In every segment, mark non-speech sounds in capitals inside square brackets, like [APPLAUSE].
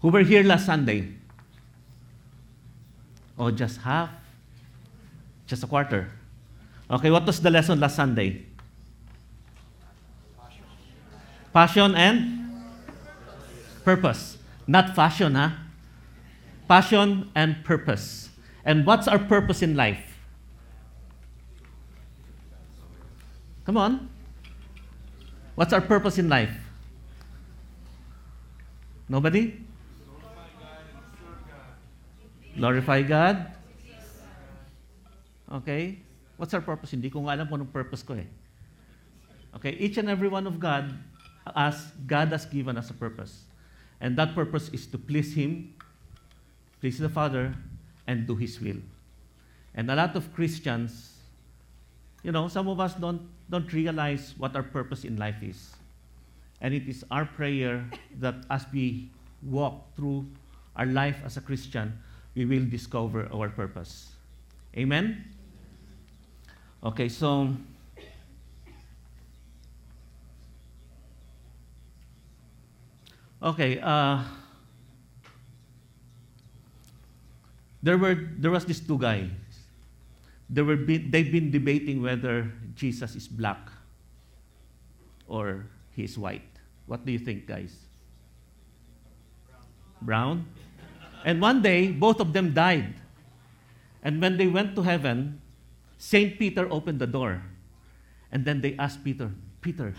Who were here last Sunday? Oh, just half? Just a quarter? Okay, what was the lesson last Sunday? Passion and purpose. Not fashion, huh? Passion and purpose. And what's our purpose in life? Come on. What's our purpose in life? Nobody? Glorify God. Okay? What's our purpose? Hindi ko nga alam kung anong purpose ko eh. Okay, each and every one of God, us, God has given us a purpose. And that purpose is to please Him, please the Father, and do His will. And a lot of Christians, you know, some of us don't, don't realize what our purpose in life is. And it is our prayer that as we walk through our life as a Christian, we will discover our purpose. Amen? Okay, so Okay, uh, there were there was these two guys. They were be, they've been debating whether Jesus is black or he is white. What do you think, guys? Brown. And one day, both of them died. And when they went to heaven, Saint Peter opened the door, and then they asked Peter, Peter,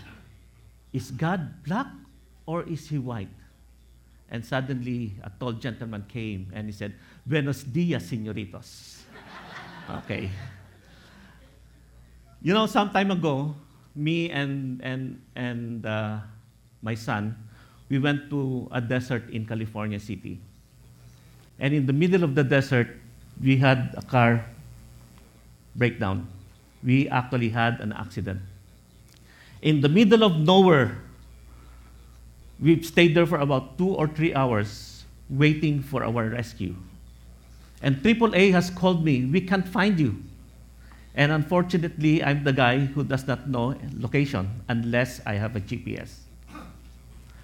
is God black or is he white? And suddenly, a tall gentleman came and he said, Buenos dias, señoritos. [LAUGHS] okay. You know, some time ago, me and, and, and uh, my son, we went to a desert in California City. And in the middle of the desert, we had a car breakdown. We actually had an accident. In the middle of nowhere, we stayed there for about two or three hours waiting for our rescue. And AAA has called me, we can't find you. And unfortunately, I'm the guy who does not know location unless I have a GPS.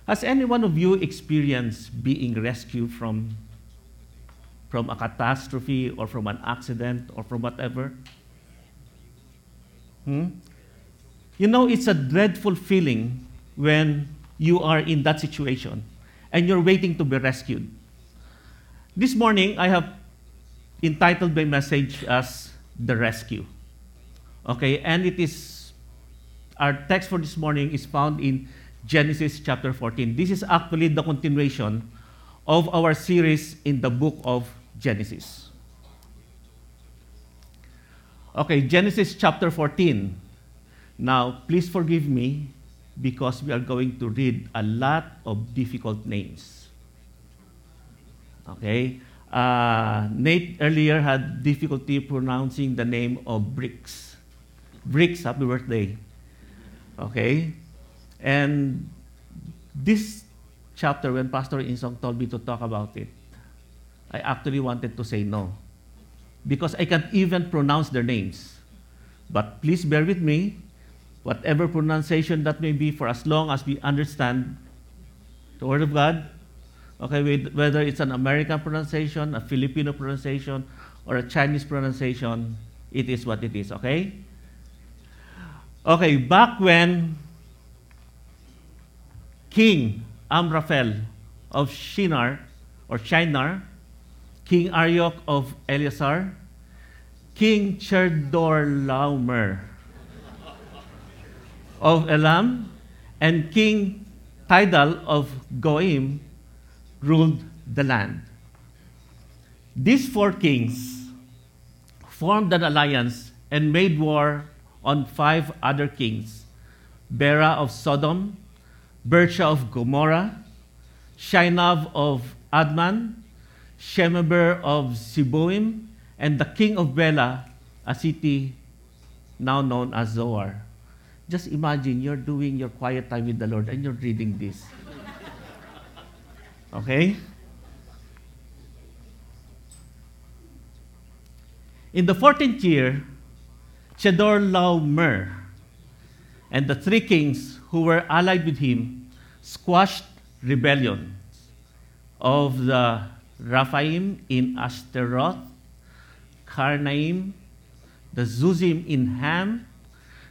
Has any one of you experienced being rescued from, from a catastrophe or from an accident or from whatever? Hmm? You know, it's a dreadful feeling when you are in that situation and you're waiting to be rescued. This morning, I have entitled my message as The Rescue. Okay, and it is, our text for this morning is found in Genesis chapter 14. This is actually the continuation of our series in the book of Genesis. Okay, Genesis chapter 14. Now, please forgive me because we are going to read a lot of difficult names. Okay? Uh, Nate earlier had difficulty pronouncing the name of Bricks. Bricks, happy birthday. Okay? And this chapter, when Pastor Insong told me to talk about it, I actually wanted to say no. Because I can't even pronounce their names. But please bear with me whatever pronunciation that may be, for as long as we understand the Word of God, okay, whether it's an American pronunciation, a Filipino pronunciation, or a Chinese pronunciation, it is what it is, okay? Okay, back when King Amraphel of Shinar, or Shinar, King Arioch of Eleazar, King Chedorlaomer of Elam, and King Tidal of Goim ruled the land. These four kings formed an alliance and made war on five other kings Bera of Sodom, Birsha of Gomorrah, Shinab of Adman, Shemeber of Zeboim, and the king of Bela, a city now known as Zoar. Just imagine you're doing your quiet time with the Lord and you're reading this. Okay? In the 14th year, Chedorlaomer and the three kings who were allied with him squashed rebellion. of the Rephaim in Ashtaroth, Karnaim, the Zuzim in Ham,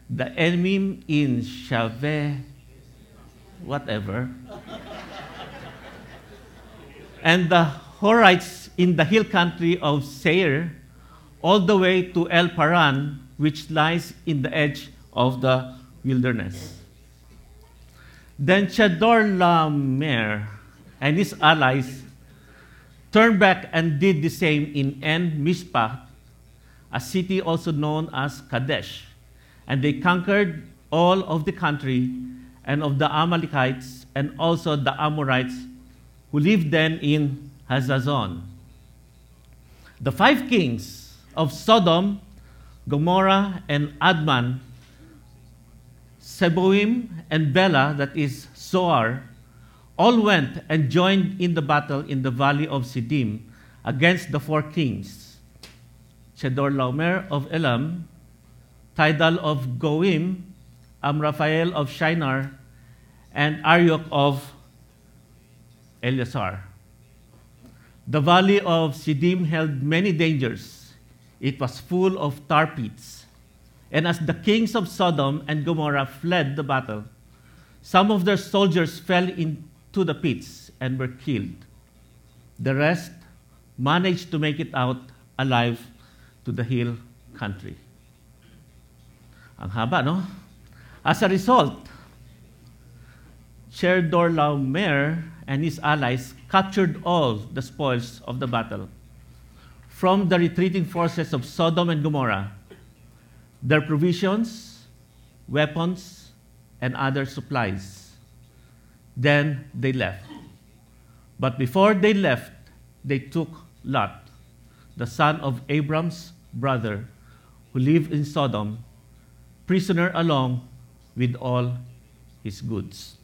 the Emim in Shaveh, whatever, and the Horites in the hill country of Seir, all the way to El Paran, which lies in the edge of the wilderness. Then Chedorlaomer and his allies turned back and did the same in En Mishpah, a city also known as Kadesh. And they conquered all of the country and of the Amalekites and also the Amorites who lived then in Hazazon. The five kings of Sodom, Gomorrah, and Adman, Zeboim, and Bela, that is Zoar, all went and joined in the battle in the valley of Siddim against the four kings Chedorlaomer of Elam, Tidal of Goim, Amraphel of Shinar, and Arioch of Eleazar. The valley of Siddim held many dangers. It was full of tar pits. And as the kings of Sodom and Gomorrah fled the battle, some of their soldiers fell into the pits and were killed. The rest managed to make it out alive to the hill country. Ang haba, no? As a result, Chedorlaomer and his allies captured all the spoils of the battle from the retreating forces of Sodom and Gomorrah, their provisions, weapons, and other supplies. Then they left. But before they left, they took Lot, the son of Abram's brother, who lived in Sodom, prisoner along with all his goods.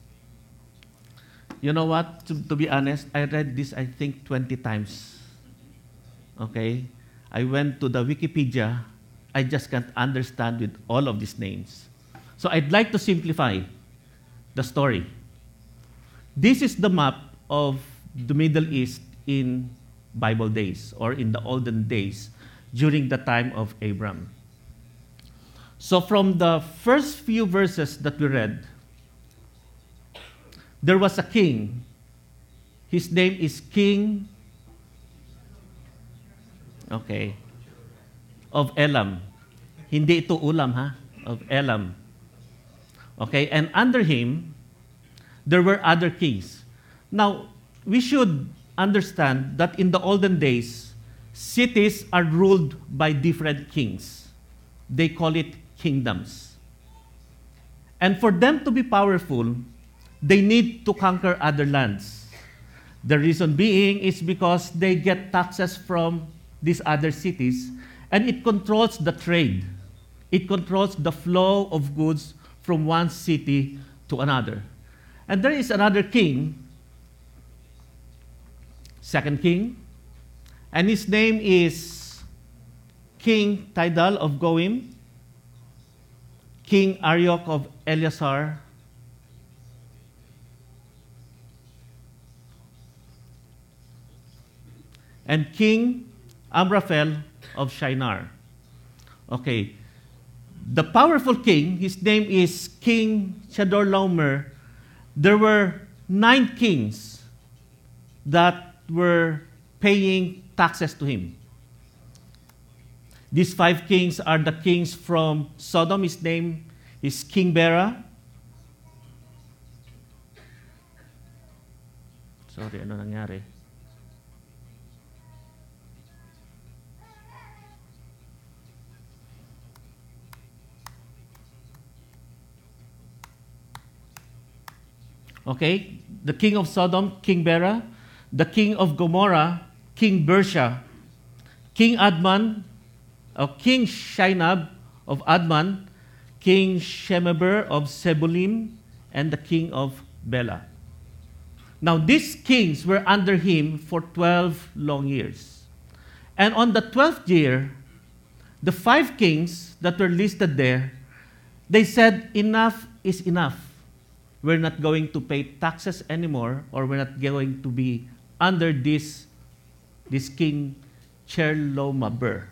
You know what? To, to, be honest, I read this, I think, 20 times. Okay? I went to the Wikipedia. I just can't understand with all of these names. So I'd like to simplify the story. This is the map of the Middle East in Bible days or in the olden days during the time of Abram. So, from the first few verses that we read, there was a king. His name is King Okay. Of Elam. Hindi ito ulam ha, of Elam. Okay, and under him there were other kings. Now, we should understand that in the olden days, cities are ruled by different kings. They call it kingdoms. And for them to be powerful, they need to conquer other lands. The reason being is because they get taxes from these other cities and it controls the trade. It controls the flow of goods from one city to another. And there is another king, second king, and his name is King Tidal of Goim, King Arioch of Eleazar, and King Amraphel of Shinar. Okay. The powerful king, his name is King Chedorlaomer. There were nine kings that were paying taxes to him. These five kings are the kings from Sodom. His name is King Bera. Sorry, ano nangyari? Okay? The king of Sodom, King Bera. The king of Gomorrah, King Birsha. King Adman, or King Shinab of Adman. King Shemeber of Sebulim. And the king of Bela. Now, these kings were under him for 12 long years. And on the 12th year, the five kings that were listed there, they said, Enough is enough we're not going to pay taxes anymore or we're not going to be under this, this king Cherlomaber.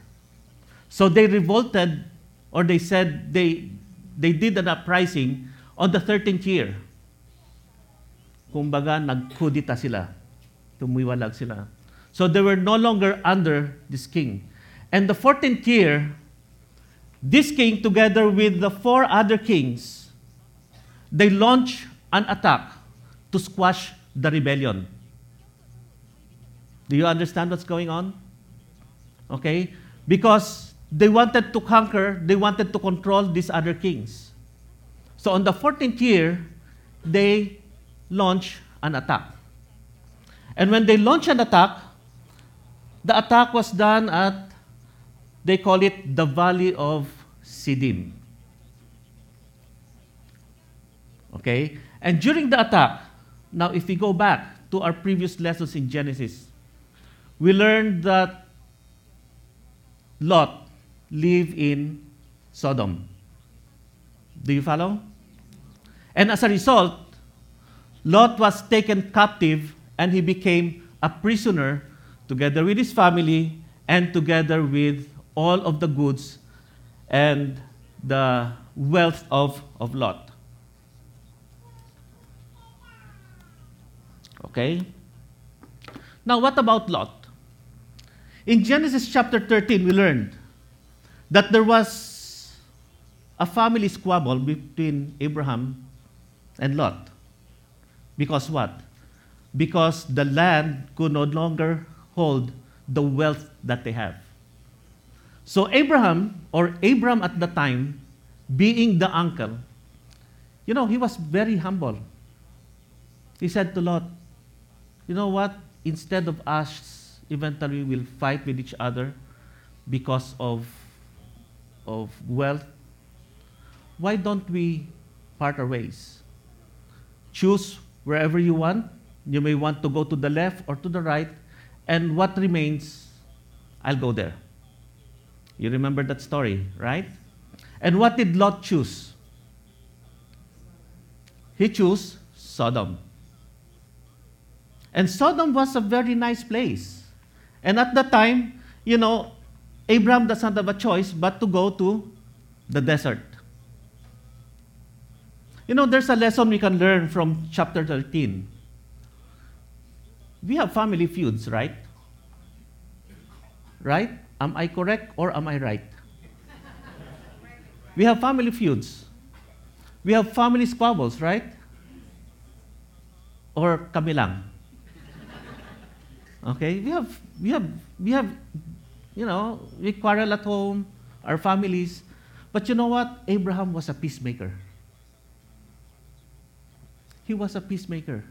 So they revolted, or they said they, they did an uprising on the 13th year. Kumbaga, nagkudita sila. Tumiwalag sila. So they were no longer under this king. And the 14th year, this king, together with the four other kings, they launched an attack to squash the rebellion. Do you understand what's going on? Okay? Because they wanted to conquer, they wanted to control these other kings. So on the 14th year, they launched an attack. And when they launched an attack, the attack was done at, they call it the Valley of Siddim. Okay? And during the attack, now if we go back to our previous lessons in Genesis, we learned that Lot lived in Sodom. Do you follow? And as a result, Lot was taken captive and he became a prisoner together with his family and together with all of the goods and the wealth of, of Lot. Okay? Now, what about Lot? In Genesis chapter 13, we learned that there was a family squabble between Abraham and Lot. Because what? Because the land could no longer hold the wealth that they have. So Abraham, or Abram at the time, being the uncle, you know, he was very humble. He said to Lot, You know what? Instead of us eventually we will fight with each other because of, of wealth, why don't we part our ways? Choose wherever you want. You may want to go to the left or to the right, and what remains, I'll go there. You remember that story, right? And what did Lot choose? He chose Sodom. And Sodom was a very nice place. And at that time, you know, Abraham doesn't have a choice but to go to the desert. You know, there's a lesson we can learn from chapter 13. We have family feuds, right? Right? Am I correct or am I right? We have family feuds. We have family squabbles, right? Or kami lang? Okay? We have, we have, we have, you know, we quarrel at home, our families. But you know what? Abraham was a peacemaker. He was a peacemaker.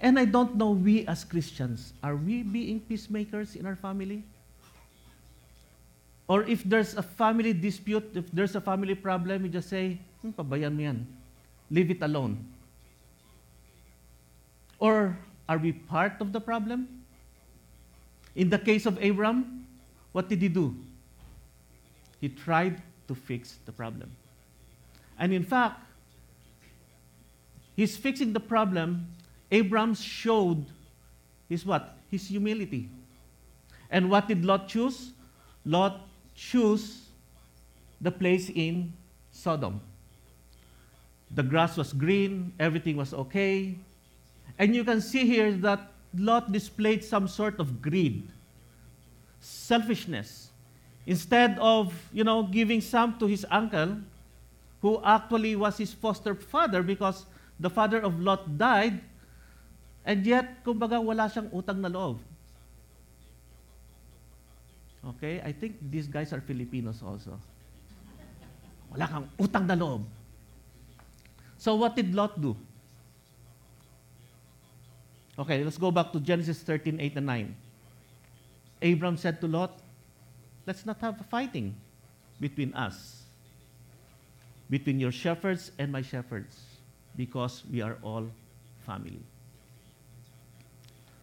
And I don't know, we as Christians, are we being peacemakers in our family? Or if there's a family dispute, if there's a family problem, you just say, hmm, pabayan yan. Leave it alone. Or are we part of the problem? In the case of Abram, what did he do? He tried to fix the problem. And in fact, he's fixing the problem. Abram showed his what? His humility. And what did Lot choose? Lot chose the place in Sodom. The grass was green, everything was okay. And you can see here that Lot displayed some sort of greed, selfishness. Instead of, you know, giving some to his uncle, who actually was his foster father because the father of Lot died, and yet, kumbaga, wala siyang utang na loob. Okay? I think these guys are Filipinos also. Wala kang utang na loob. So what did Lot do? Okay, let's go back to Genesis 13, 8 and 9. Abram said to Lot, Let's not have a fighting between us, between your shepherds and my shepherds, because we are all family.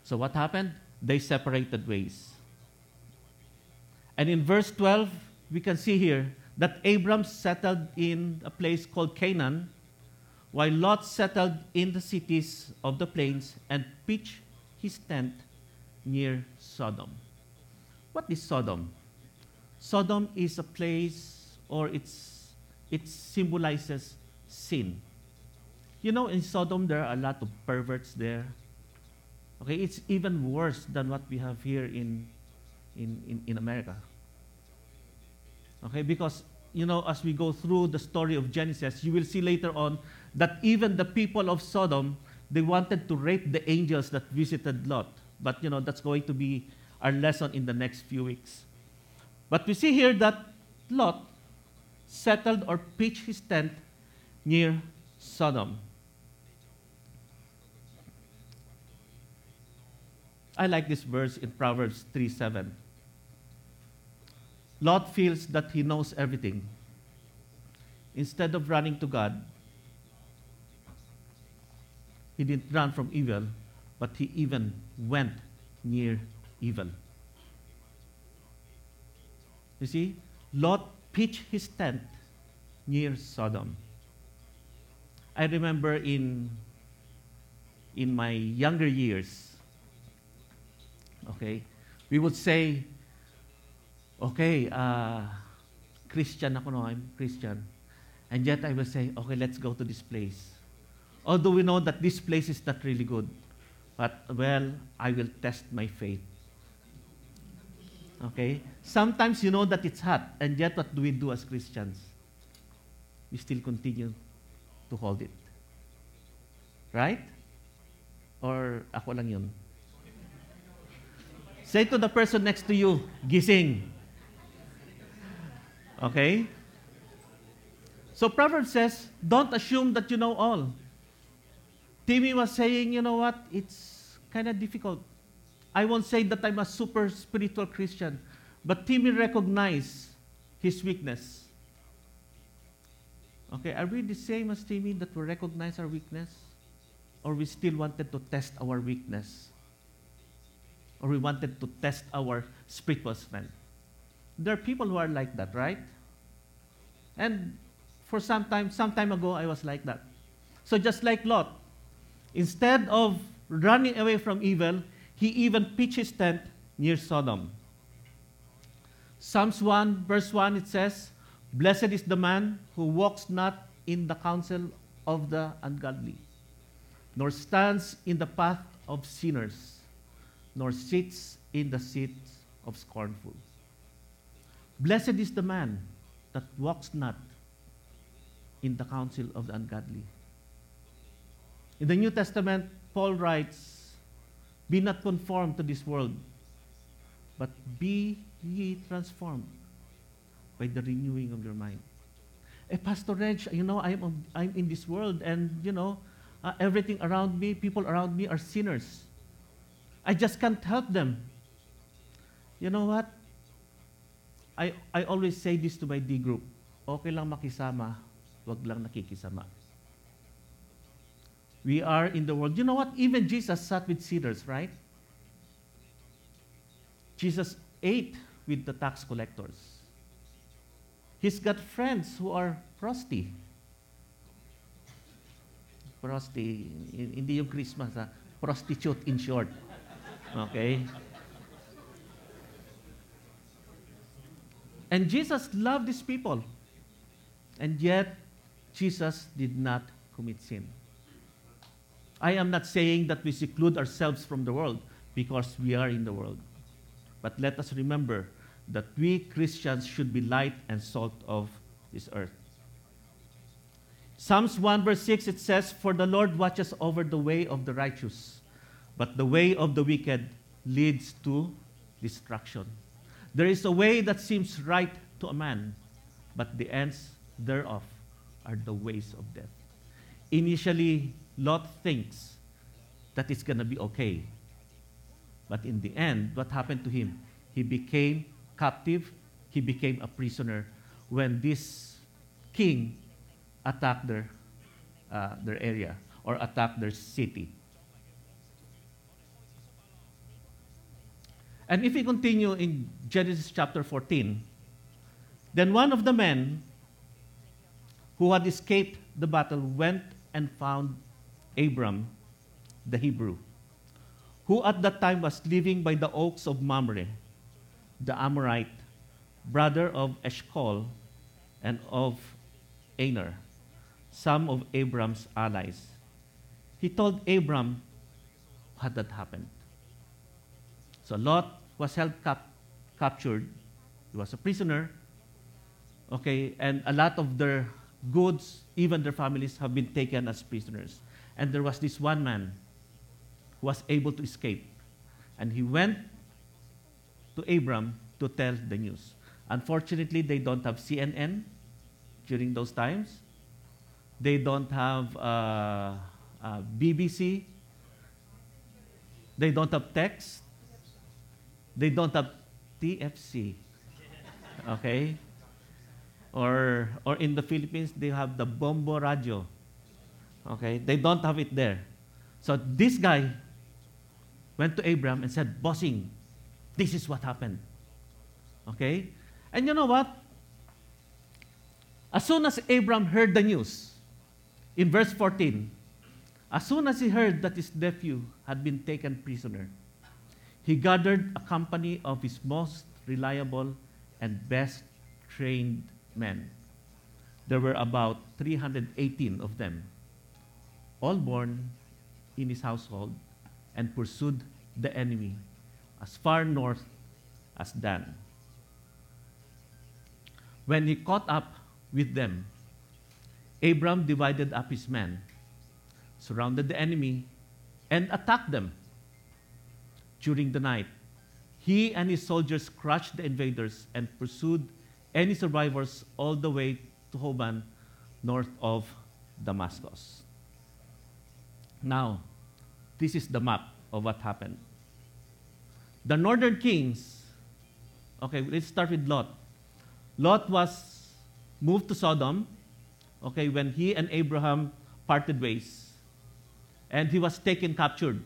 So what happened? They separated ways. And in verse 12, we can see here that Abram settled in a place called Canaan, while Lot settled in the cities of the plains and pitched his tent near Sodom. What is Sodom? Sodom is a place, or it's, it symbolizes sin. You know, in Sodom, there are a lot of perverts there. Okay, it's even worse than what we have here in, in, in, in America. Okay, because, you know, as we go through the story of Genesis, you will see later on that even the people of Sodom, they wanted to rape the angels that visited Lot. But, you know, that's going to be our lesson in the next few weeks. But we see here that Lot settled or pitched his tent near Sodom. I like this verse in Proverbs 3 7. Lot feels that he knows everything. Instead of running to God, he didn't run from evil, but he even went near evil. You see, Lot pitched his tent near Sodom. I remember in, in my younger years, okay, we would say, okay, uh, Christian ako no, I'm Christian. And yet I will say, okay, let's go to this place. Although we know that this place is not really good, but well, I will test my faith. Okay? Sometimes you know that it's hot, and yet what do we do as Christians? We still continue to hold it. Right? Or ako lang yun? Say to the person next to you, gising. Okay? So Proverbs says, don't assume that you know all. Timmy was saying, you know what? It's kind of difficult. I won't say that I'm a super spiritual Christian, but Timmy recognized his weakness. Okay, are we the same as Timmy that we recognize our weakness? Or we still wanted to test our weakness? Or we wanted to test our spiritual strength? There are people who are like that, right? And for some time, some time ago, I was like that. So just like Lot, instead of running away from evil, he even pitched his tent near Sodom. Psalms 1, verse 1, it says, Blessed is the man who walks not in the counsel of the ungodly, nor stands in the path of sinners, nor sits in the seats of scornful. Blessed is the man that walks not in the counsel of the ungodly. In the New Testament, Paul writes, Be not conformed to this world, but be ye transformed by the renewing of your mind. Eh, Pastor Reg, you know, I'm, I'm in this world and, you know, uh, everything around me, people around me are sinners. I just can't help them. You know what? I, I always say this to my D group. Okay lang makisama, wag lang nakikisama. We are in the world. You know what? Even Jesus sat with sinners, right? Jesus ate with the tax collectors. He's got friends who are prosty. Prosty, hindi yung Christmas, ha? prostitute in short. Okay? And Jesus loved these people. And yet, Jesus did not commit sin. I am not saying that we seclude ourselves from the world because we are in the world. But let us remember that we Christians should be light and salt of this earth. Psalms 1 verse 6 it says, For the Lord watches over the way of the righteous, but the way of the wicked leads to destruction. There is a way that seems right to a man, but the ends thereof are the ways of death. Initially, Lot thinks that it's going to be okay. But in the end, what happened to him? He became captive, he became a prisoner when this king attacked their, uh, their area or attacked their city. And if we continue in Genesis chapter 14, then one of the men who had escaped the battle went and found Abram, the Hebrew, who at that time was living by the oaks of Mamre, the Amorite, brother of Eshcol and of Aner, some of Abram's allies. He told Abram what had happened. So Lot was held cap- captured. He was a prisoner. Okay, and a lot of their goods, even their families, have been taken as prisoners. And there was this one man who was able to escape. And he went to Abram to tell the news. Unfortunately, they don't have CNN during those times. They don't have uh, uh, BBC. They don't have text. They don't have TFC. Okay? Or, or in the Philippines, they have the Bombo Radio. Okay? They don't have it there. So this guy went to Abram and said, Bossing, this is what happened. Okay? And you know what? As soon as Abram heard the news, in verse 14, as soon as he heard that his nephew had been taken prisoner, he gathered a company of his most reliable and best trained men. There were about 318 of them, all born in his household, and pursued the enemy as far north as Dan. When he caught up with them, Abram divided up his men, surrounded the enemy, and attacked them. During the night, he and his soldiers crushed the invaders and pursued any survivors all the way to Hoban, north of Damascus. Now, this is the map of what happened. The northern kings, okay, let's start with Lot. Lot was moved to Sodom, okay, when he and Abraham parted ways. And he was taken captured.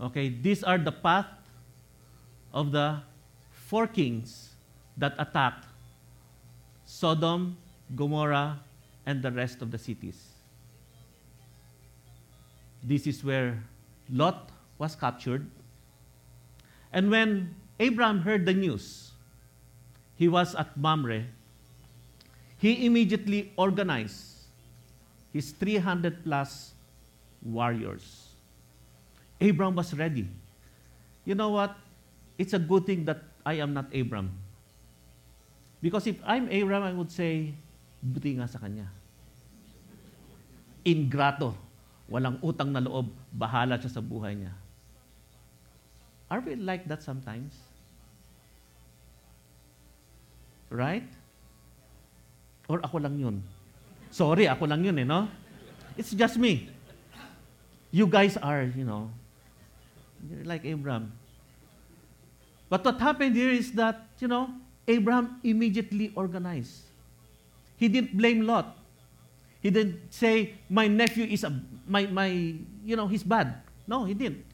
Okay, these are the path of the four kings that attacked Sodom, Gomorrah, and the rest of the cities. This is where Lot was captured. And when Abraham heard the news, he was at Mamre. He immediately organized his 300 plus warriors. Abraham was ready. You know what? It's a good thing that I am not Abraham. Because if I'm Abraham, I would say, buti nga sa kanya. Ingrato. Walang utang na loob. Bahala siya sa buhay niya. Are we like that sometimes? Right? Or ako lang yun? Sorry, ako lang yun eh, no? It's just me. You guys are, you know, you're like Abraham. But what happened here is that, you know, Abraham immediately organized. He didn't blame Lot. He didn't say, my nephew is a, my, my, you know, he's bad. No, he didn't.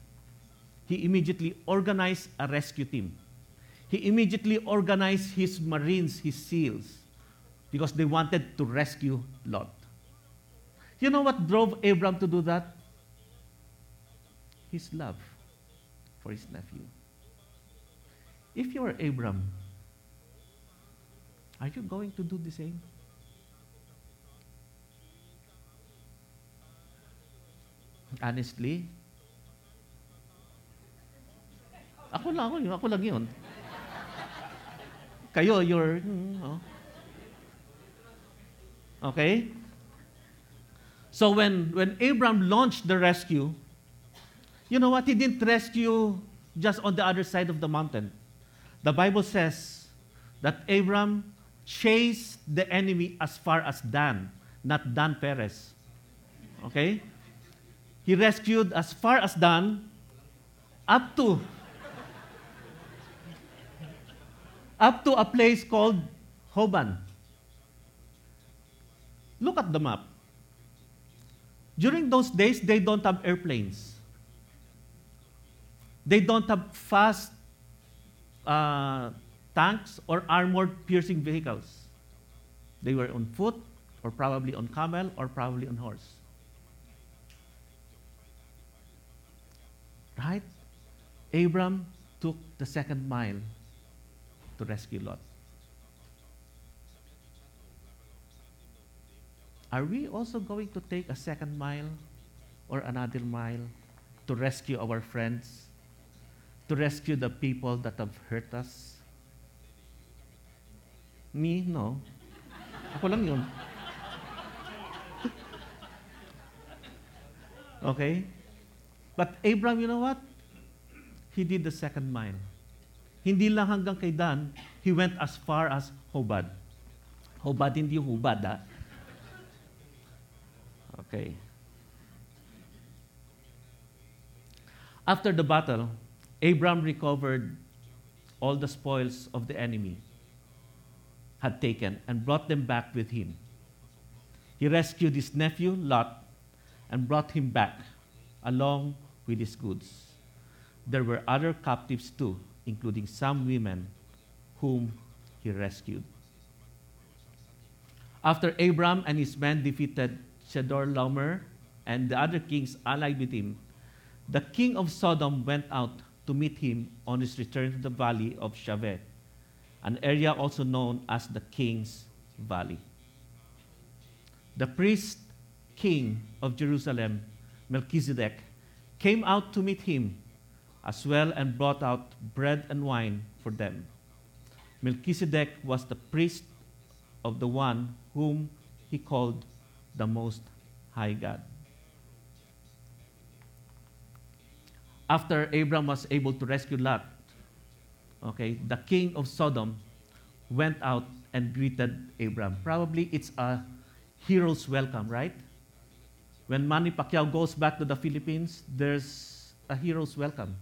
He immediately organized a rescue team. He immediately organized his marines, his SEALs, because they wanted to rescue Lot. You know what drove Abraham to do that? His love for his nephew. If you are Abraham, are you going to do the same? Honestly, ako lang, ako, ako lang yun. Kayo, you're, oh. Okay? So when, when Abraham launched the rescue, you know what? He didn't rescue just on the other side of the mountain. The Bible says that Abraham chased the enemy as far as Dan, not Dan Perez. Okay? He rescued as far as Dan, up to up to a place called Hoban. Look at the map. During those days, they don't have airplanes. They don't have fast uh, tanks or armored piercing vehicles. They were on foot, or probably on camel, or probably on horse. Right? Abram took the second mile to rescue Lot. Are we also going to take a second mile or another mile to rescue our friends, to rescue the people that have hurt us? Me, no. Ako lang yun. [LAUGHS] okay? But Abraham, you know what? He did the second mile. Hindi lang hanggang kay Dan, he went as far as Hobad. Hobad, hindi Hubad, ah. Okay. After the battle, Abram recovered all the spoils of the enemy had taken and brought them back with him. He rescued his nephew Lot and brought him back along with his goods. There were other captives too, including some women whom he rescued. After Abram and his men defeated Chedorlaomer and the other kings allied with him, the king of Sodom went out to meet him on his return to the valley of Shaveh an area also known as the King's Valley. The priest king of Jerusalem, Melchizedek, came out to meet him as well and brought out bread and wine for them. Melchizedek was the priest of the one whom he called the Most High God. After Abram was able to rescue Lot, okay, the king of Sodom went out and greeted Abram. Probably it's a hero's welcome, right? When Manny Pacquiao goes back to the Philippines, there's a hero's welcome.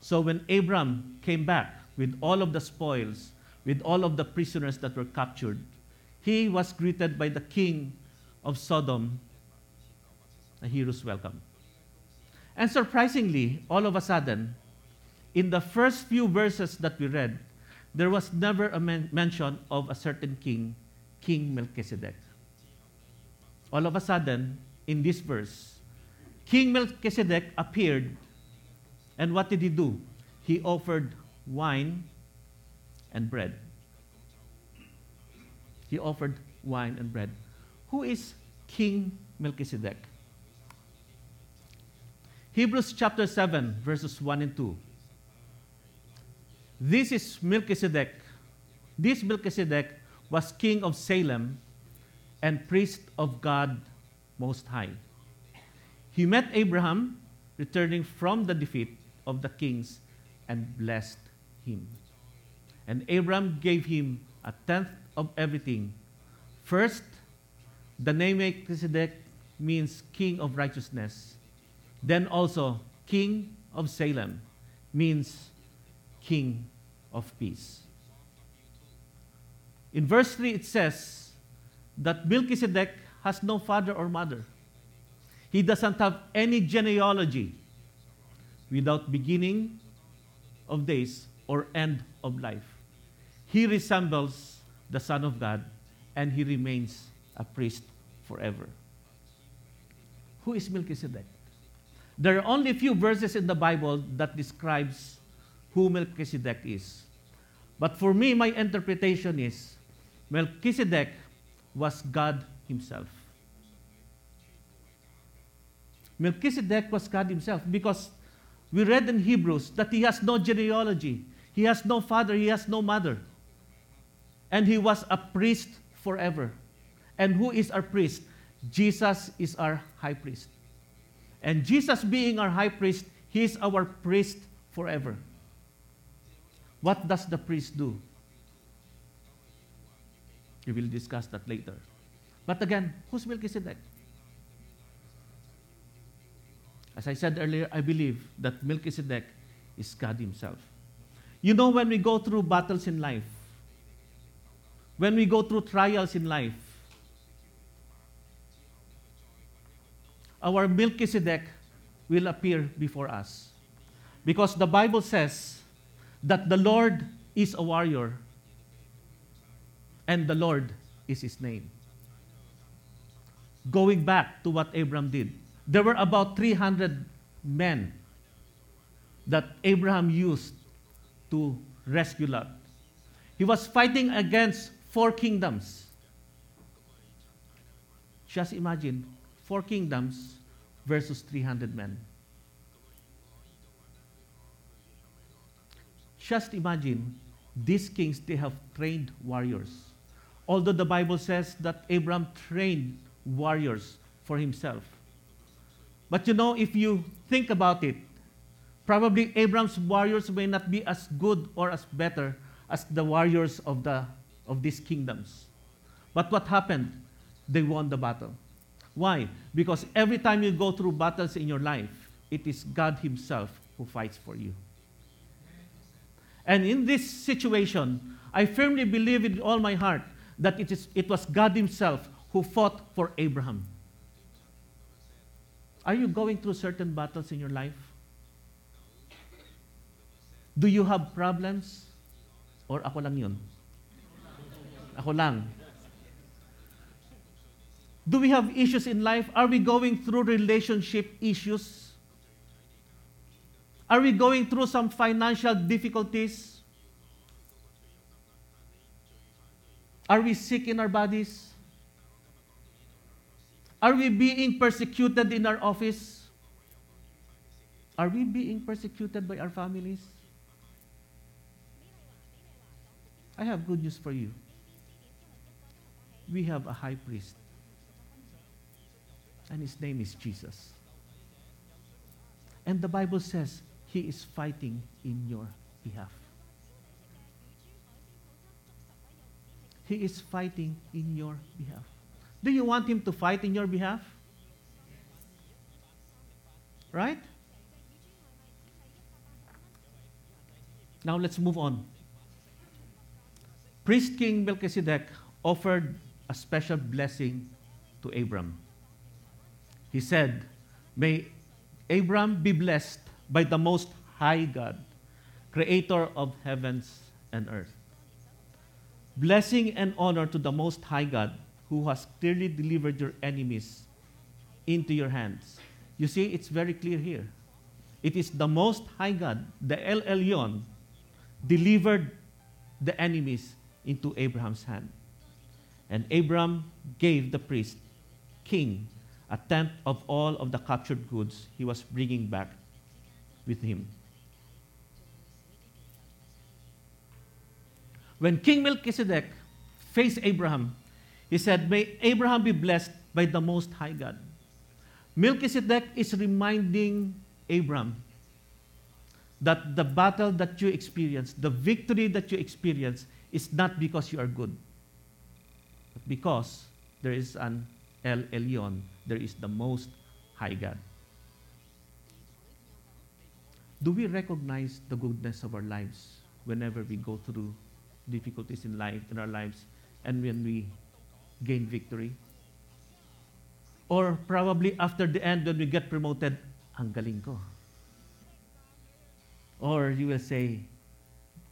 So when Abram came back with all of the spoils, with all of the prisoners that were captured, he was greeted by the king of Sodom, a hero's welcome. And surprisingly, all of a sudden, in the first few verses that we read, there was never a men- mention of a certain king, King Melchizedek. All of a sudden, in this verse, King Melchizedek appeared, and what did he do? He offered wine and bread. He offered wine and bread. Who is King Melchizedek? Hebrews chapter 7, verses 1 and 2 this is Melchizedek. This Melchizedek was king of Salem and priest of God Most High. He met Abraham returning from the defeat of the kings and blessed him. And Abraham gave him a tenth of everything. First, the name Melchizedek means king of righteousness. Then also, king of Salem means king of peace. In verse 3, it says that Melchizedek has no father or mother. He doesn't have any genealogy without beginning of days or end of life. He resembles the Son of God and he remains a priest forever. Who is Melchizedek? There are only a few verses in the Bible that describes who Melchizedek is. But for me, my interpretation is Melchizedek was God Himself. Melchizedek was God Himself because we read in Hebrews that he has no genealogy, he has no father, he has no mother. And he was a priest forever. And who is our priest? Jesus is our high priest. And Jesus being our high priest, he is our priest forever. What does the priest do? We will discuss that later. But again, who's Melchizedek? As I said earlier, I believe that Melchizedek is God Himself. You know, when we go through battles in life, when we go through trials in life, our Melchizedek will appear before us. Because the Bible says that the Lord is a warrior and the Lord is his name. Going back to what Abraham did, there were about 300 men that Abraham used to rescue Lot. He was fighting against four kingdoms. Just imagine four kingdoms versus 300 men. Just imagine these kings, they have trained warriors. Although the Bible says that Abraham trained warriors for himself. But you know, if you think about it, probably Abraham's warriors may not be as good or as better as the warriors of, the, of these kingdoms. But what happened? They won the battle. Why? Because every time you go through battles in your life, it is God Himself who fights for you. And in this situation, I firmly believe in all my heart that it, is, it was God Himself who fought for Abraham. Are you going through certain battles in your life? Do you have problems? Or ako lang yun? Ako lang. Do we have issues in life? Are we going through relationship issues? Are we going through some financial difficulties? Are we sick in our bodies? Are we being persecuted in our office? Are we being persecuted by our families? I have good news for you. We have a high priest, and his name is Jesus. And the Bible says he is fighting in your behalf. He is fighting in your behalf. Do you want him to fight in your behalf? Right? Now let's move on. Priest King Melchizedek offered a special blessing to Abram. He said, May Abram be blessed by the Most High God, creator of heavens and earth. Blessing and honor to the Most High God, who has clearly delivered your enemies into your hands. You see, it's very clear here. It is the Most High God, the El Elyon, delivered the enemies into Abraham's hand. And Abraham gave the priest, king, a tenth of all of the captured goods he was bringing back with him. When King Melchizedek faced Abraham, he said, May Abraham be blessed by the Most High God. Melchizedek is reminding Abraham that the battle that you experience, the victory that you experience, is not because you are good, but because there is an El Elyon, there is the Most High God. Do we recognize the goodness of our lives whenever we go through difficulties in life in our lives and when we gain victory? Or probably after the end when we get promoted, ang galing ko. Or you will say,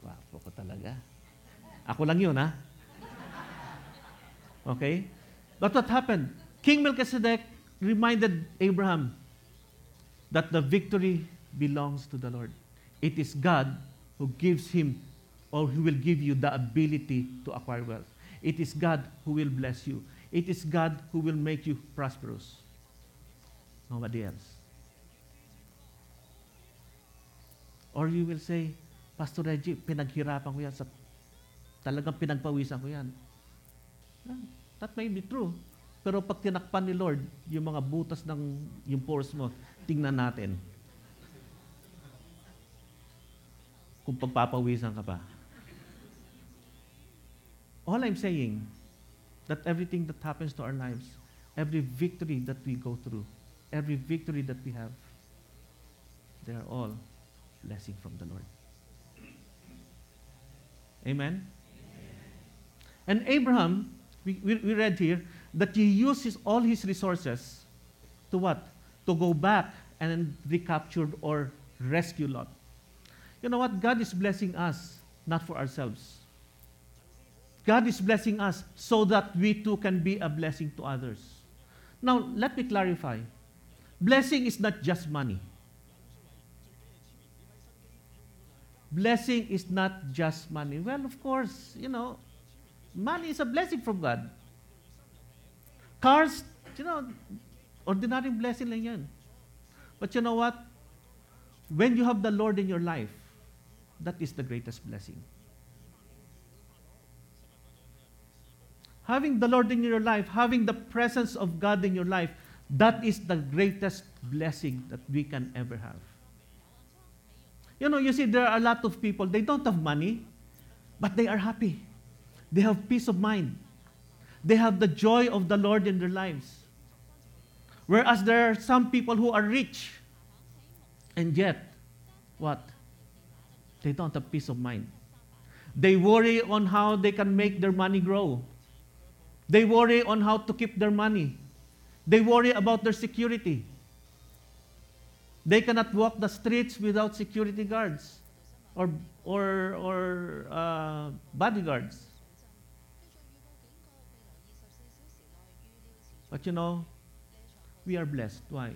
gwapo ko talaga. Ako lang yun, ha? Okay? But what happened? King Melchizedek reminded Abraham that the victory belongs to the Lord. It is God who gives him or who will give you the ability to acquire wealth. It is God who will bless you. It is God who will make you prosperous. Nobody else. Or you will say, Pastor Reggie, pinaghirapan ko yan sa Talagang pinagpawisan ko yan. That may be true. Pero pag tinakpan ni Lord, yung mga butas ng yung pores mo, tingnan natin. Kung pagpapawisan ka pa. All I'm saying, that everything that happens to our lives, every victory that we go through, every victory that we have, they are all blessing from the Lord. Amen? And Abraham, we, we, we read here, that he uses all his resources to what? To go back and recapture or rescue Lot. You know what? God is blessing us, not for ourselves. God is blessing us so that we too can be a blessing to others. Now, let me clarify. Blessing is not just money. blessing is not just money. Well, of course, you know, money is a blessing from God. Cars, you know, ordinary blessing lang yan. But you know what? When you have the Lord in your life, that is the greatest blessing. Having the Lord in your life, having the presence of God in your life, that is the greatest blessing that we can ever have. You know, you see, there are a lot of people, they don't have money, but they are happy. They have peace of mind. They have the joy of the Lord in their lives. Whereas there are some people who are rich, and yet, what? They don't have peace of mind. They worry on how they can make their money grow. They worry on how to keep their money. They worry about their security. They cannot walk the streets without security guards or, or, or uh, bodyguards. But you know, we are blessed. Why?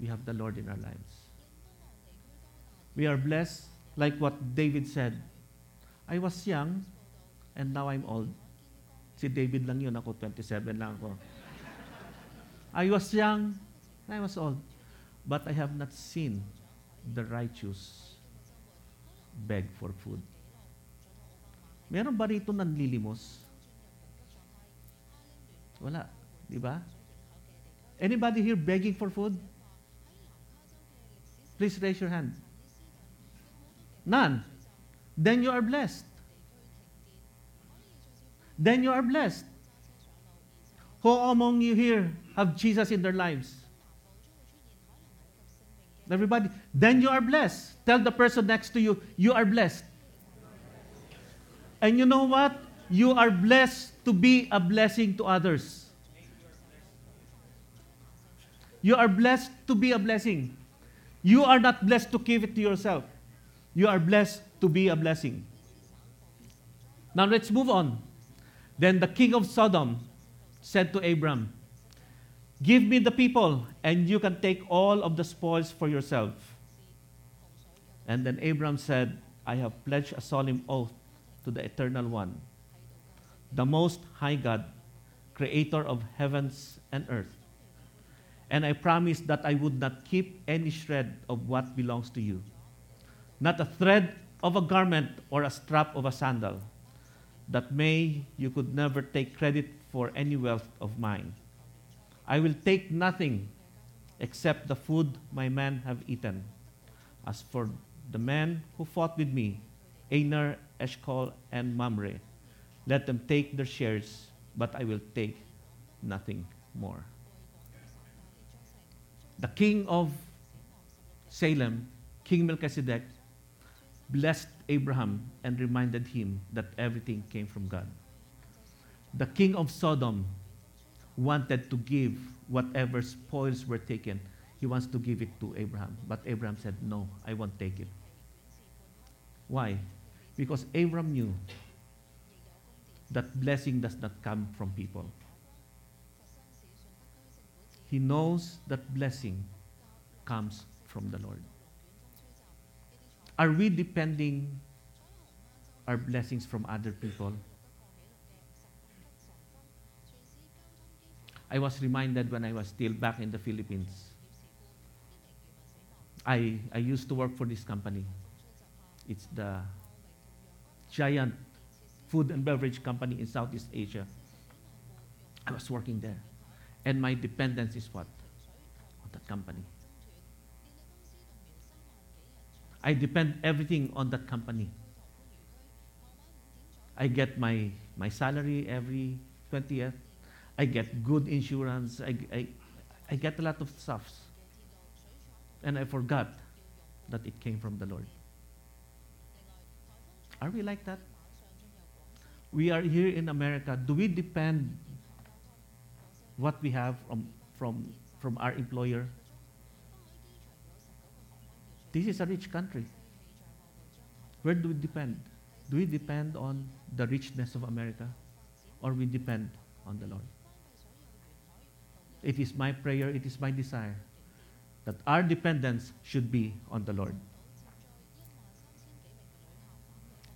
We have the Lord in our lives. We are blessed, like what David said. I was young, and now I'm old. Si David lang yun, ako 27 lang ako. I was young, I was old. But I have not seen the righteous beg for food. Meron ba rito nanlilimos? Wala. Di ba? Anybody here begging for food? Please raise your hand. None. Then you are blessed. Then you are blessed. Who among you here have Jesus in their lives? Everybody. Then you are blessed. Tell the person next to you, you are blessed. And you know what? You are blessed to be a blessing to others. You are blessed to be a blessing. You are not blessed to give it to yourself. You are blessed to be a blessing. Now let's move on. Then the king of Sodom said to Abram, Give me the people, and you can take all of the spoils for yourself. And then Abram said, I have pledged a solemn oath to the Eternal One, the Most High God, creator of heavens and earth. And I promise that I would not keep any shred of what belongs to you, not a thread of a garment or a strap of a sandal, that may you could never take credit for any wealth of mine. I will take nothing except the food my men have eaten. As for the men who fought with me, Aner, Eshcol, and Mamre, let them take their shares, but I will take nothing more. The king of Salem, King Melchizedek, blessed Abraham and reminded him that everything came from God. The king of Sodom wanted to give whatever spoils were taken. He wants to give it to Abraham. But Abraham said, No, I won't take it. Why? Because Abraham knew that blessing does not come from people. He knows that blessing comes from the Lord. Are we depending our blessings from other people? I was reminded when I was still back in the Philippines. I, I used to work for this company. It's the giant food and beverage company in Southeast Asia. I was working there. And my dependence is what? On that company. I depend everything on that company. I get my, my salary every 20th. I get good insurance. I, I, I get a lot of stuff. And I forgot that it came from the Lord. Are we like that? We are here in America. Do we depend what we have from, from, from our employer? This is a rich country. Where do we depend? Do we depend on the richness of America or we depend on the Lord? It is my prayer, it is my desire that our dependence should be on the Lord.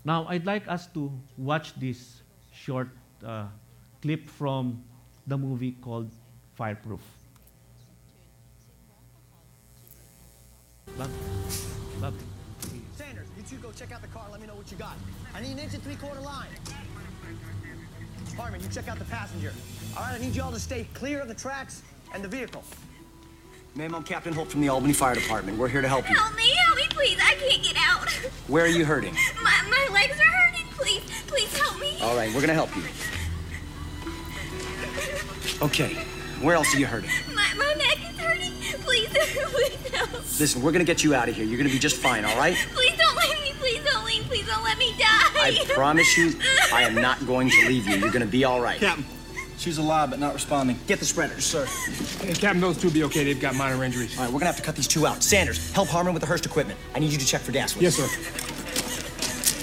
Now, I'd like us to watch this short uh, clip from the movie called Fireproof. Bob, Bob, Sanders, you two go check out the car let me know what you got. I need an inch and three quarter line. Harmon, you check out the passenger. All right, I need you all to stay clear of the tracks and the vehicle. Ma'am, I'm Captain Holt from the Albany Fire Department. We're here to help you. Help me, help me, please. I can't get out. Where are you hurting? My, my legs are hurting. Please, please help me. All right, we're gonna help you. Okay, where else are you hurting? My, my neck is hurting. Please, [LAUGHS] please help. Listen, we're gonna get you out of here. You're gonna be just fine, all right? [LAUGHS] Please don't leave me. Please don't leave. Please don't let me die. I promise you, I am not going to leave you. You're gonna be all right. Captain, she's alive but not responding. Get the spreaders, sir. Hey, Captain, those two will be okay. They've got minor injuries. All right, we're gonna have to cut these two out. Sanders, help Harmon with the Hurst equipment. I need you to check for gas. with Yes, sir.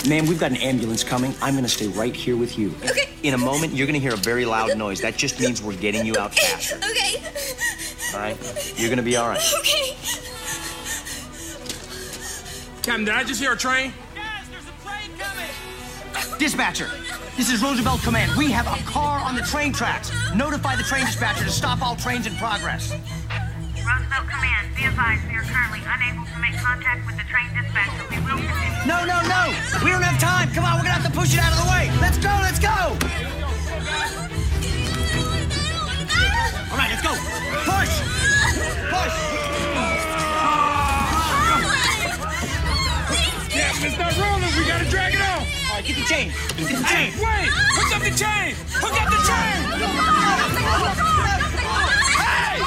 Ma'am, we've got an ambulance coming. I'm gonna stay right here with you. Okay. In a moment, you're gonna hear a very loud noise. That just means we're getting you out faster. Okay. All right? You're gonna be all right. Okay. Captain, did I just hear a train? Guys, there's a train coming! Dispatcher, this is Roosevelt Command. We have a car on the train tracks. Notify the train dispatcher to stop all trains in progress. Roosevelt Command, be advised we are currently unable to make contact with the train dispatcher. We will continue. No, no, no! We don't have time. Come on, we're gonna have to push it out of the way. Let's go, let's go! All right, let's go. Push! Push! It's not rolling. We gotta drag it on. All right, get the chain. Get the Hey, chain. wait! Hook up the chain! Hook up the chain! Hey!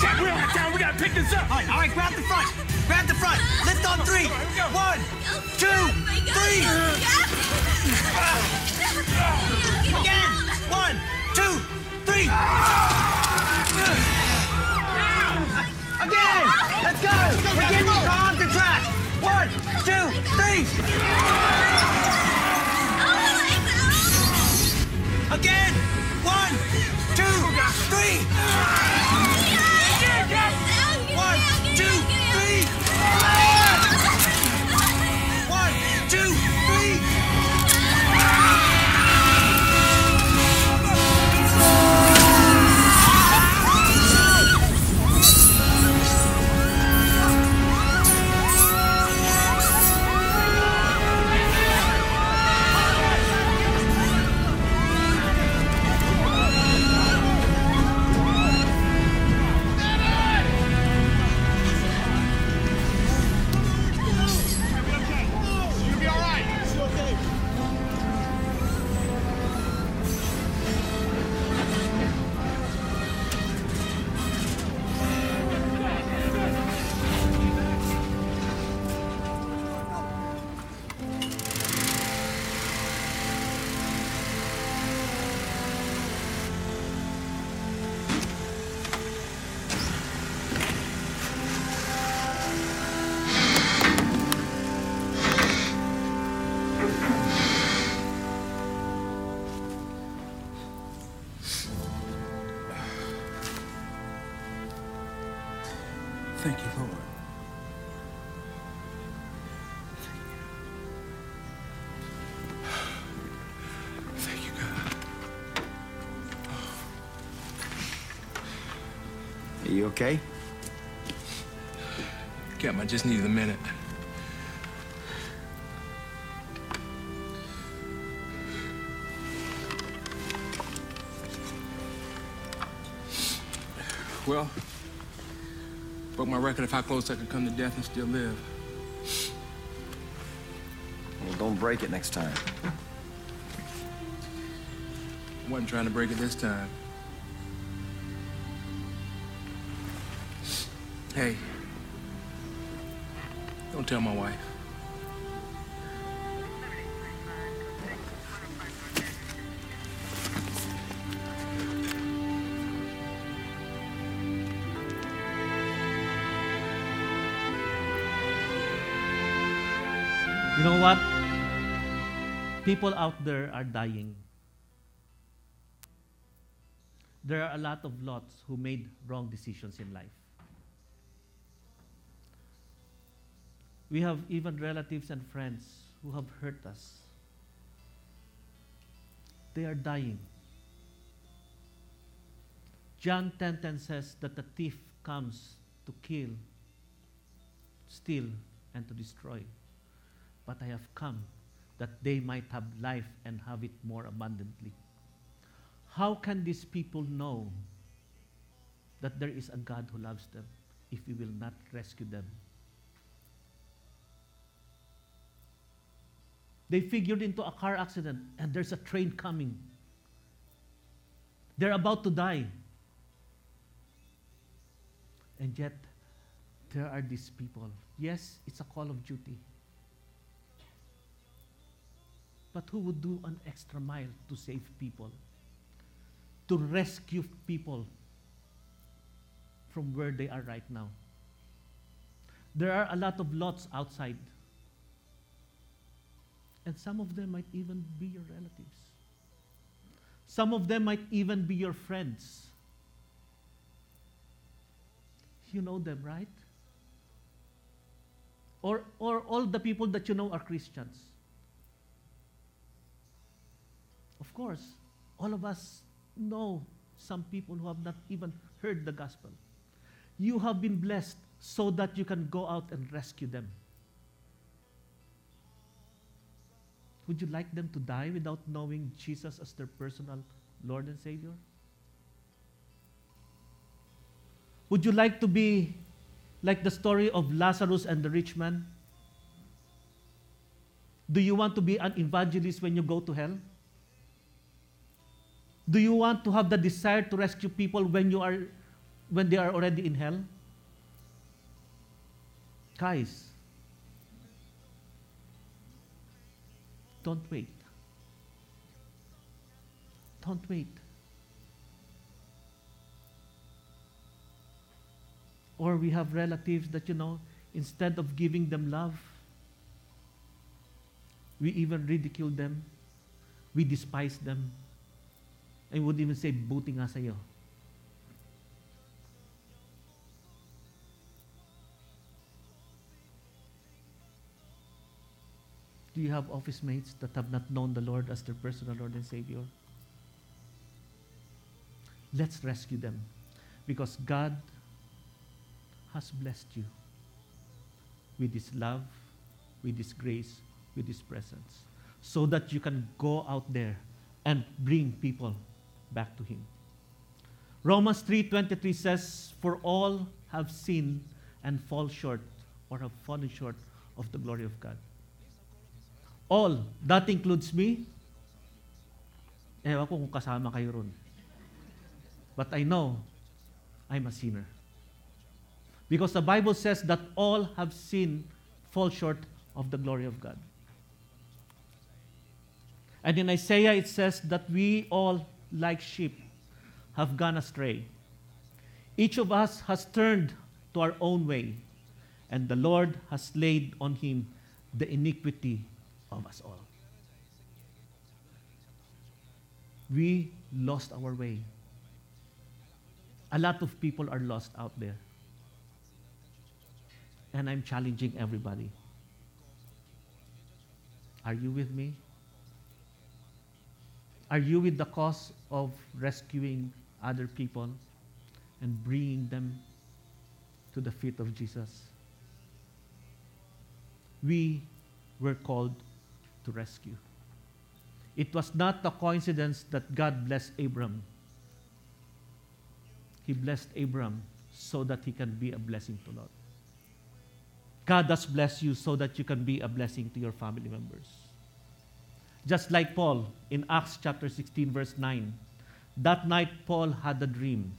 Captain, we don't have time. We gotta pick this up. All right, all right, grab the front. Grab the front. Lift on three. One, two, three. Again. One, two, three. Again. Let's go. We're getting off the track. One, two, three. Oh Again. One, two, three. Just needed a minute. Well, broke my record of how close I could come to death and still live. Well, don't break it next time. I Wasn't trying to break it this time. Hey, tell my wife. You know what? People out there are dying. There are a lot of lots who made wrong decisions in life. We have even relatives and friends who have hurt us. They are dying. John 10:10 says that the thief comes to kill, steal, and to destroy. But I have come that they might have life and have it more abundantly. How can these people know that there is a God who loves them if we will not rescue them? They figured into a car accident and there's a train coming. They're about to die. And yet, there are these people. Yes, it's a call of duty. But who would do an extra mile to save people? To rescue people from where they are right now? There are a lot of lots outside. And some of them might even be your relatives. Some of them might even be your friends. You know them, right? Or, or all the people that you know are Christians. Of course, all of us know some people who have not even heard the gospel. You have been blessed so that you can go out and rescue them. Would you like them to die without knowing Jesus as their personal Lord and Savior? Would you like to be like the story of Lazarus and the rich man? Do you want to be an evangelist when you go to hell? Do you want to have the desire to rescue people when you are when they are already in hell? Guys, don't wait. Don't wait. Or we have relatives that, you know, instead of giving them love, we even ridicule them, we despise them, and would even say, buti nga sa'yo. Do you have office mates that have not known the Lord as their personal Lord and Savior? Let's rescue them because God has blessed you with His love, with His grace, with His presence, so that you can go out there and bring people back to Him. Romans 3:23 says, "For all have sinned and fall short, or have fallen short of the glory of God." All, that includes me. Ewan ko kung kasama kayo ron. But I know I'm a sinner. Because the Bible says that all have sinned, fall short of the glory of God. And in Isaiah it says that we all, like sheep, have gone astray. Each of us has turned to our own way, and the Lord has laid on him the iniquity of us all. We lost our way. A lot of people are lost out there. And I'm challenging everybody. Are you with me? Are you with the cause of rescuing other people and bringing them to the feet of Jesus? We were called to rescue. It was not a coincidence that God blessed Abram. He blessed Abram so that he can be a blessing to Lot. God does bless you so that you can be a blessing to your family members. Just like Paul in Acts chapter 16, verse 9. That night, Paul had a dream.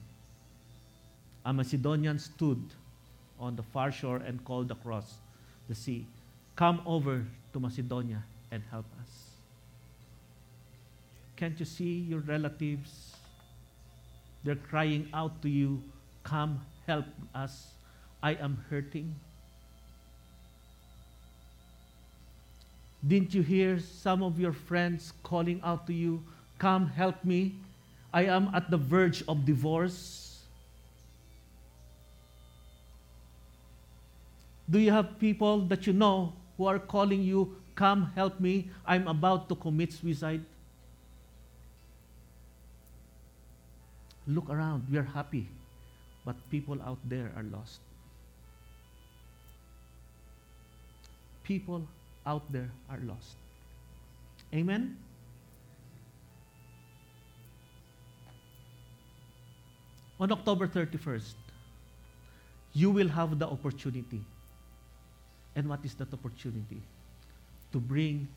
A Macedonian stood on the far shore and called across the sea, Come over to Macedonia and help us. Can't you see your relatives? They're crying out to you, Come help us. I am hurting. Didn't you hear some of your friends calling out to you, Come help me? I am at the verge of divorce. Do you have people that you know who are calling you, Come, help me. I'm about to commit suicide. Look around. We are happy. But people out there are lost. People out there are lost. Amen? On October 31st, you will have the opportunity. And what is that opportunity? To bring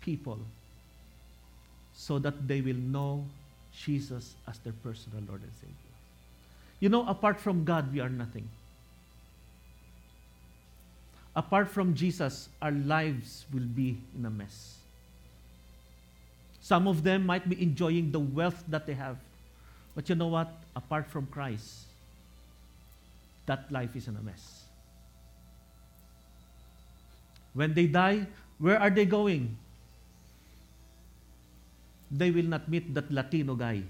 people so that they will know Jesus as their personal Lord and Savior. You know, apart from God, we are nothing. Apart from Jesus, our lives will be in a mess. Some of them might be enjoying the wealth that they have. But you know what? Apart from Christ, that life is in a mess. When they die, where are they going? They will not meet that Latino guy.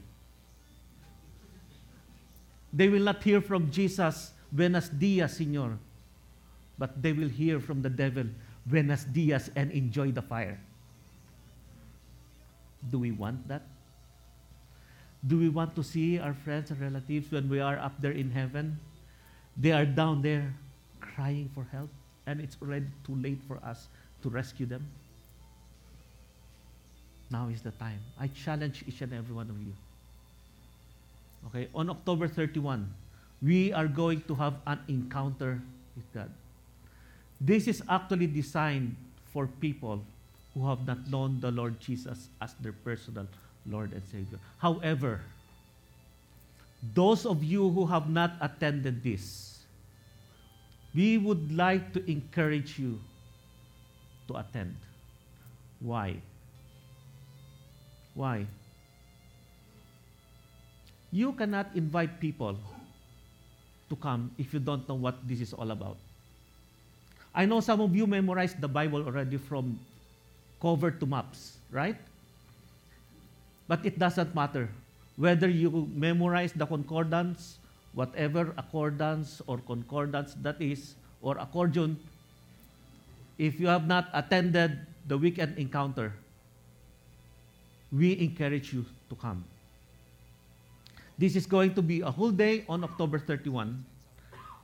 They will not hear from Jesus, Buenos dias, Señor. But they will hear from the devil, Buenos dias, and enjoy the fire. Do we want that? Do we want to see our friends and relatives when we are up there in heaven? They are down there crying for help, and it's already too late for us to rescue them. Now is the time. I challenge each and every one of you. Okay, on October 31, we are going to have an encounter with God. This is actually designed for people who have not known the Lord Jesus as their personal Lord and Savior. However, those of you who have not attended this, we would like to encourage you to attend. Why? Why? You cannot invite people to come if you don't know what this is all about. I know some of you memorized the Bible already from cover to maps, right? But it doesn't matter whether you memorize the concordance, whatever accordance or concordance that is, or accordion, if you have not attended the weekend encounter, we encourage you to come. This is going to be a whole day on October 31,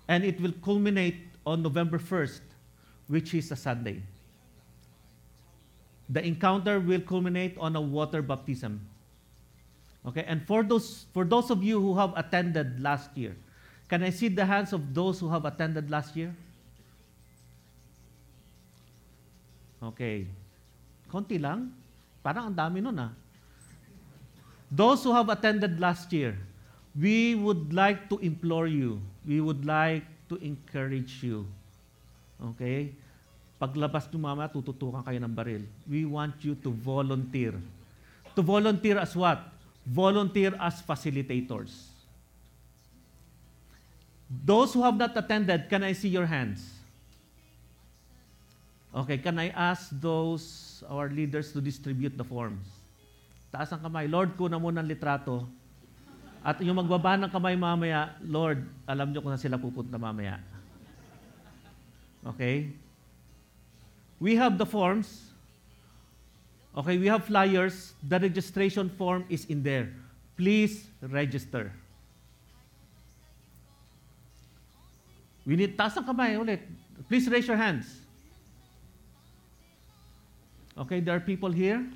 and it will culminate on November 1st, which is a Sunday. The encounter will culminate on a water baptism. Okay, and for those for those of you who have attended last year, can I see the hands of those who have attended last year? Okay. Konti lang. Parang ang dami nun ah. Those who have attended last year, we would like to implore you, we would like to encourage you. Okay? Paglabas nyo mama, tututukan kayo ng baril. We want you to volunteer. To volunteer as what? Volunteer as facilitators. Those who have not attended, can I see your hands? Okay, can I ask those, our leaders, to distribute the forms? Taas ang kamay. Lord, kuna mo ng litrato. At yung magbaba ng kamay mamaya, Lord, alam nyo kung saan sila pupunta mamaya. Okay? We have the forms. Okay, we have flyers. The registration form is in there. Please register. We need, taas ang kamay ulit. Please raise your hands. Okay, there are people here.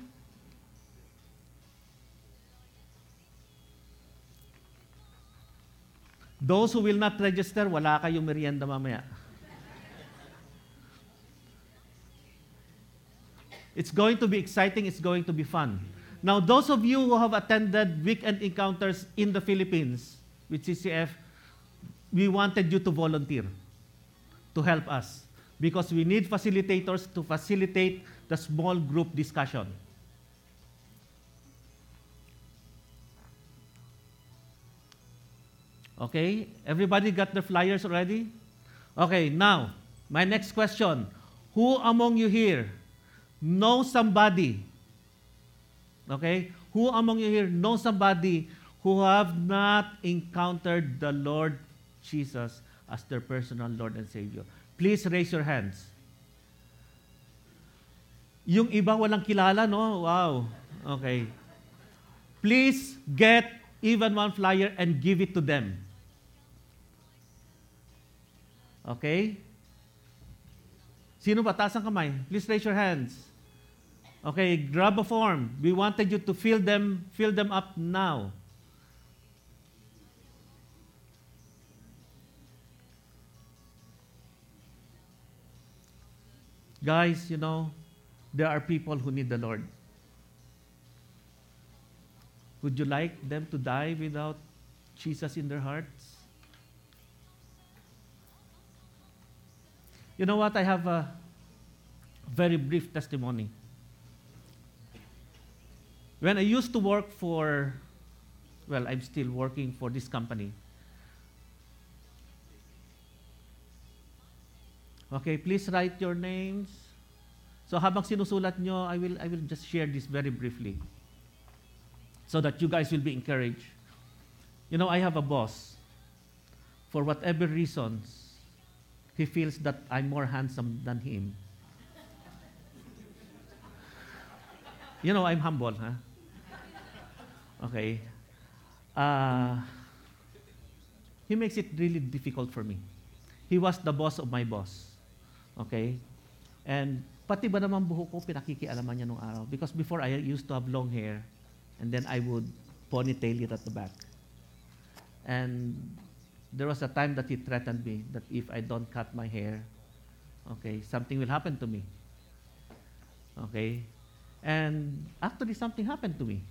Those who will not register, wala kayong merienda mamaya. It's going to be exciting, it's going to be fun. Now, those of you who have attended weekend encounters in the Philippines with CCF, we wanted you to volunteer to help us because we need facilitators to facilitate the small group discussion. Okay, everybody got the flyers already? Okay, now, my next question. Who among you here knows somebody? Okay, who among you here knows somebody who have not encountered the Lord Jesus as their personal Lord and Savior? Please raise your hands. Yung iba walang kilala, no? Wow. Okay. Please get even one flyer and give it to them. Okay? Sino ba? Taas ang kamay. Please raise your hands. Okay, grab a form. We wanted you to fill them, fill them up now. Guys, you know, there are people who need the Lord. Would you like them to die without Jesus in their hearts? You know what? I have a very brief testimony. When I used to work for, well, I'm still working for this company. Okay, please write your names. So habang sinusulat nyo, I will, I will just share this very briefly so that you guys will be encouraged. You know, I have a boss. For whatever reasons, he feels that I'm more handsome than him. You know, I'm humble, huh? Okay. Uh, he makes it really difficult for me. He was the boss of my boss. Okay? And pati ba naman buhok ko, pinakikialaman niya nung araw. Because before, I used to have long hair. And then I would ponytail it at the back. And there was a time that he threatened me that if I don't cut my hair, okay, something will happen to me. Okay? And actually, something happened to me.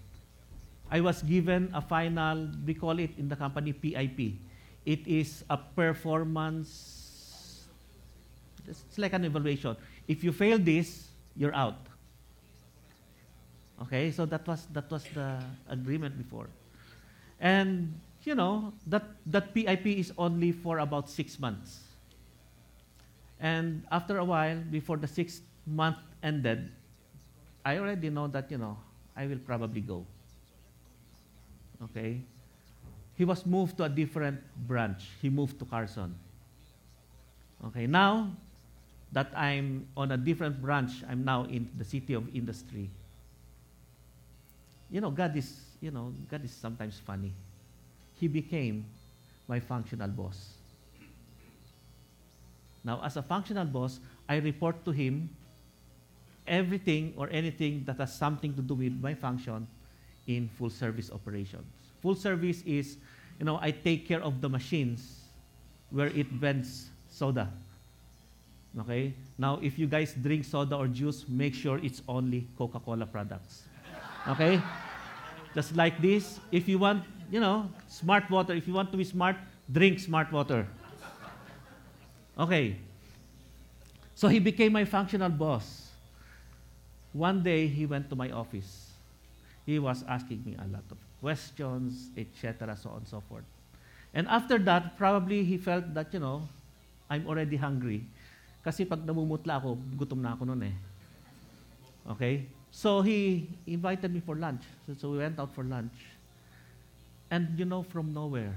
I was given a final, we call it in the company PIP. It is a performance, it's like an evaluation. If you fail this, you're out. Okay, so that was that was the agreement before. And you know, that that PIP is only for about six months. And after a while, before the sixth month ended, I already know that, you know, I will probably go. Okay? He was moved to a different branch. He moved to Carson. Okay, now that I'm on a different branch, I'm now in the city of industry. You know, God is, you know, God is sometimes funny. He became my functional boss. Now, as a functional boss, I report to him everything or anything that has something to do with my function in full service operations. Full service is, you know, I take care of the machines where it vends soda. Okay? Now, if you guys drink soda or juice, make sure it's only Coca Cola products. Okay? Just like this, if you want, you know, smart water, if you want to be smart, drink smart water. Okay. So he became my functional boss. One day he went to my office. He was asking me a lot of questions, etc., so on and so forth. And after that, probably he felt that, you know, I'm already hungry. Kasi pag namumutla ako, gutom na ako noon eh. Okay? So he invited me for lunch. So, so we went out for lunch. And you know, from nowhere,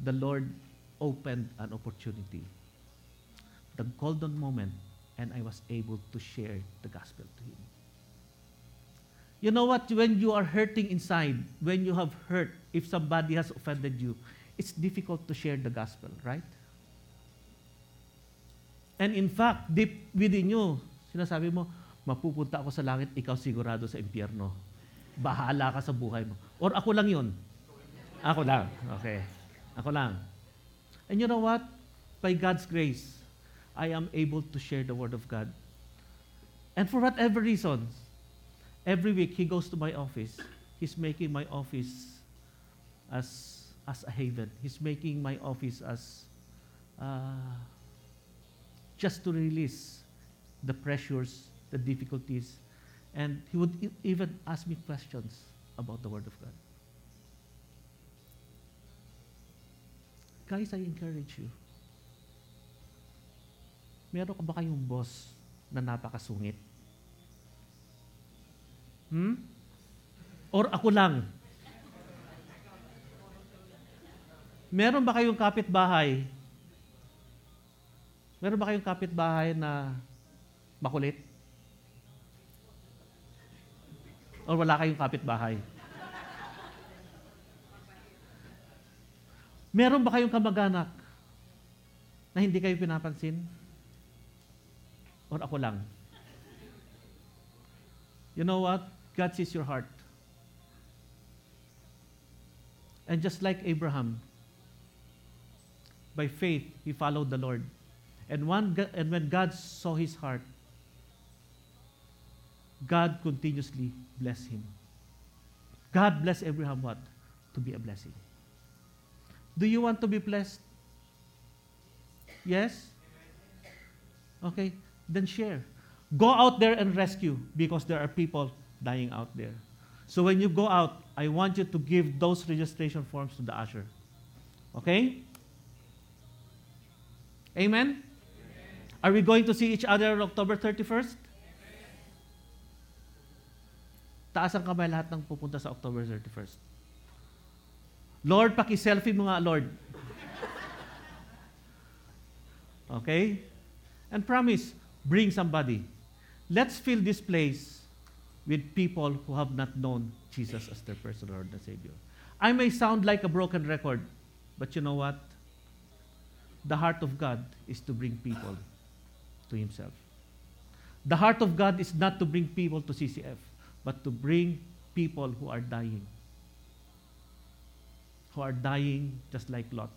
the Lord opened an opportunity. The golden moment, and I was able to share the gospel to him. You know what? When you are hurting inside, when you have hurt, if somebody has offended you, it's difficult to share the gospel, right? And in fact, deep within you, sinasabi mo, mapupunta ako sa langit, ikaw sigurado sa impyerno. Bahala ka sa buhay mo. Or ako lang yun. Ako lang. Okay. Ako lang. And you know what? By God's grace, I am able to share the Word of God. And for whatever reasons, every week he goes to my office. He's making my office as, as a haven. He's making my office as uh, just to release the pressures, the difficulties. And he would e- even ask me questions about the Word of God. Guys, I encourage you. Meron ka ba kayong boss na napakasungit? Hmm? Or ako lang? Meron ba kayong kapitbahay? Meron ba kayong kapitbahay na makulit? Or wala kayong kapitbahay? Meron ba kayong kamag-anak na hindi kayo pinapansin? Or ako lang? You know what? God sees your heart. And just like Abraham, by faith, he followed the Lord. And, one, and when God saw his heart, God continuously blessed him. God bless Abraham what? To be a blessing. Do you want to be blessed? Yes? Okay, then share. Go out there and rescue because there are people dying out there. So when you go out, I want you to give those registration forms to the usher. Okay? Amen? Are we going to see each other on October 31st? Taas ang kamay lahat ng pupunta sa October 31st. Lord, paki-selfie mo nga, Lord. Okay? And promise, bring somebody. Let's fill this place with people who have not known Jesus as their personal Lord and Savior. I may sound like a broken record, but you know what? The heart of God is to bring people to Himself. The heart of God is not to bring people to CCF, but to bring people who are dying. Who are dying just like Lot.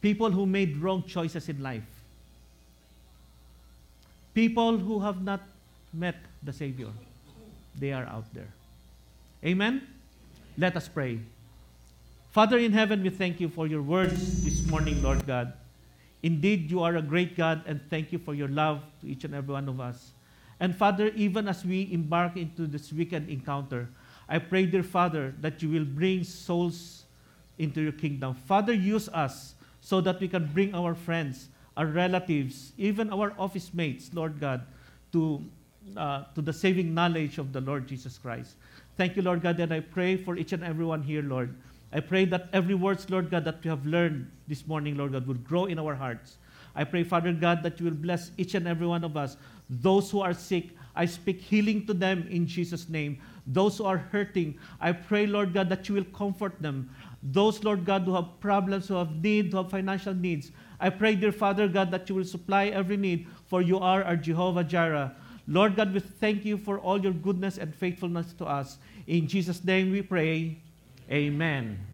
People who made wrong choices in life. People who have not met the Savior. They are out there. Amen? Let us pray. Father in heaven, we thank you for your words this morning, Lord God. Indeed, you are a great God, and thank you for your love to each and every one of us. And Father, even as we embark into this weekend encounter, I pray, dear Father, that you will bring souls into your kingdom. Father, use us so that we can bring our friends, our relatives, even our office mates, Lord God, to, uh, to the saving knowledge of the Lord Jesus Christ. Thank you, Lord God, and I pray for each and everyone here, Lord. I pray that every words, Lord God, that we have learned this morning, Lord God, would grow in our hearts. I pray, Father God, that you will bless each and every one of us. Those who are sick, I speak healing to them in Jesus' name. Those who are hurting, I pray, Lord God, that you will comfort them. Those, Lord God, who have problems, who have need, who have financial needs, I pray, dear Father God, that you will supply every need, for you are our Jehovah Jireh. Lord God, we thank you for all your goodness and faithfulness to us. In Jesus' name we pray. Amen.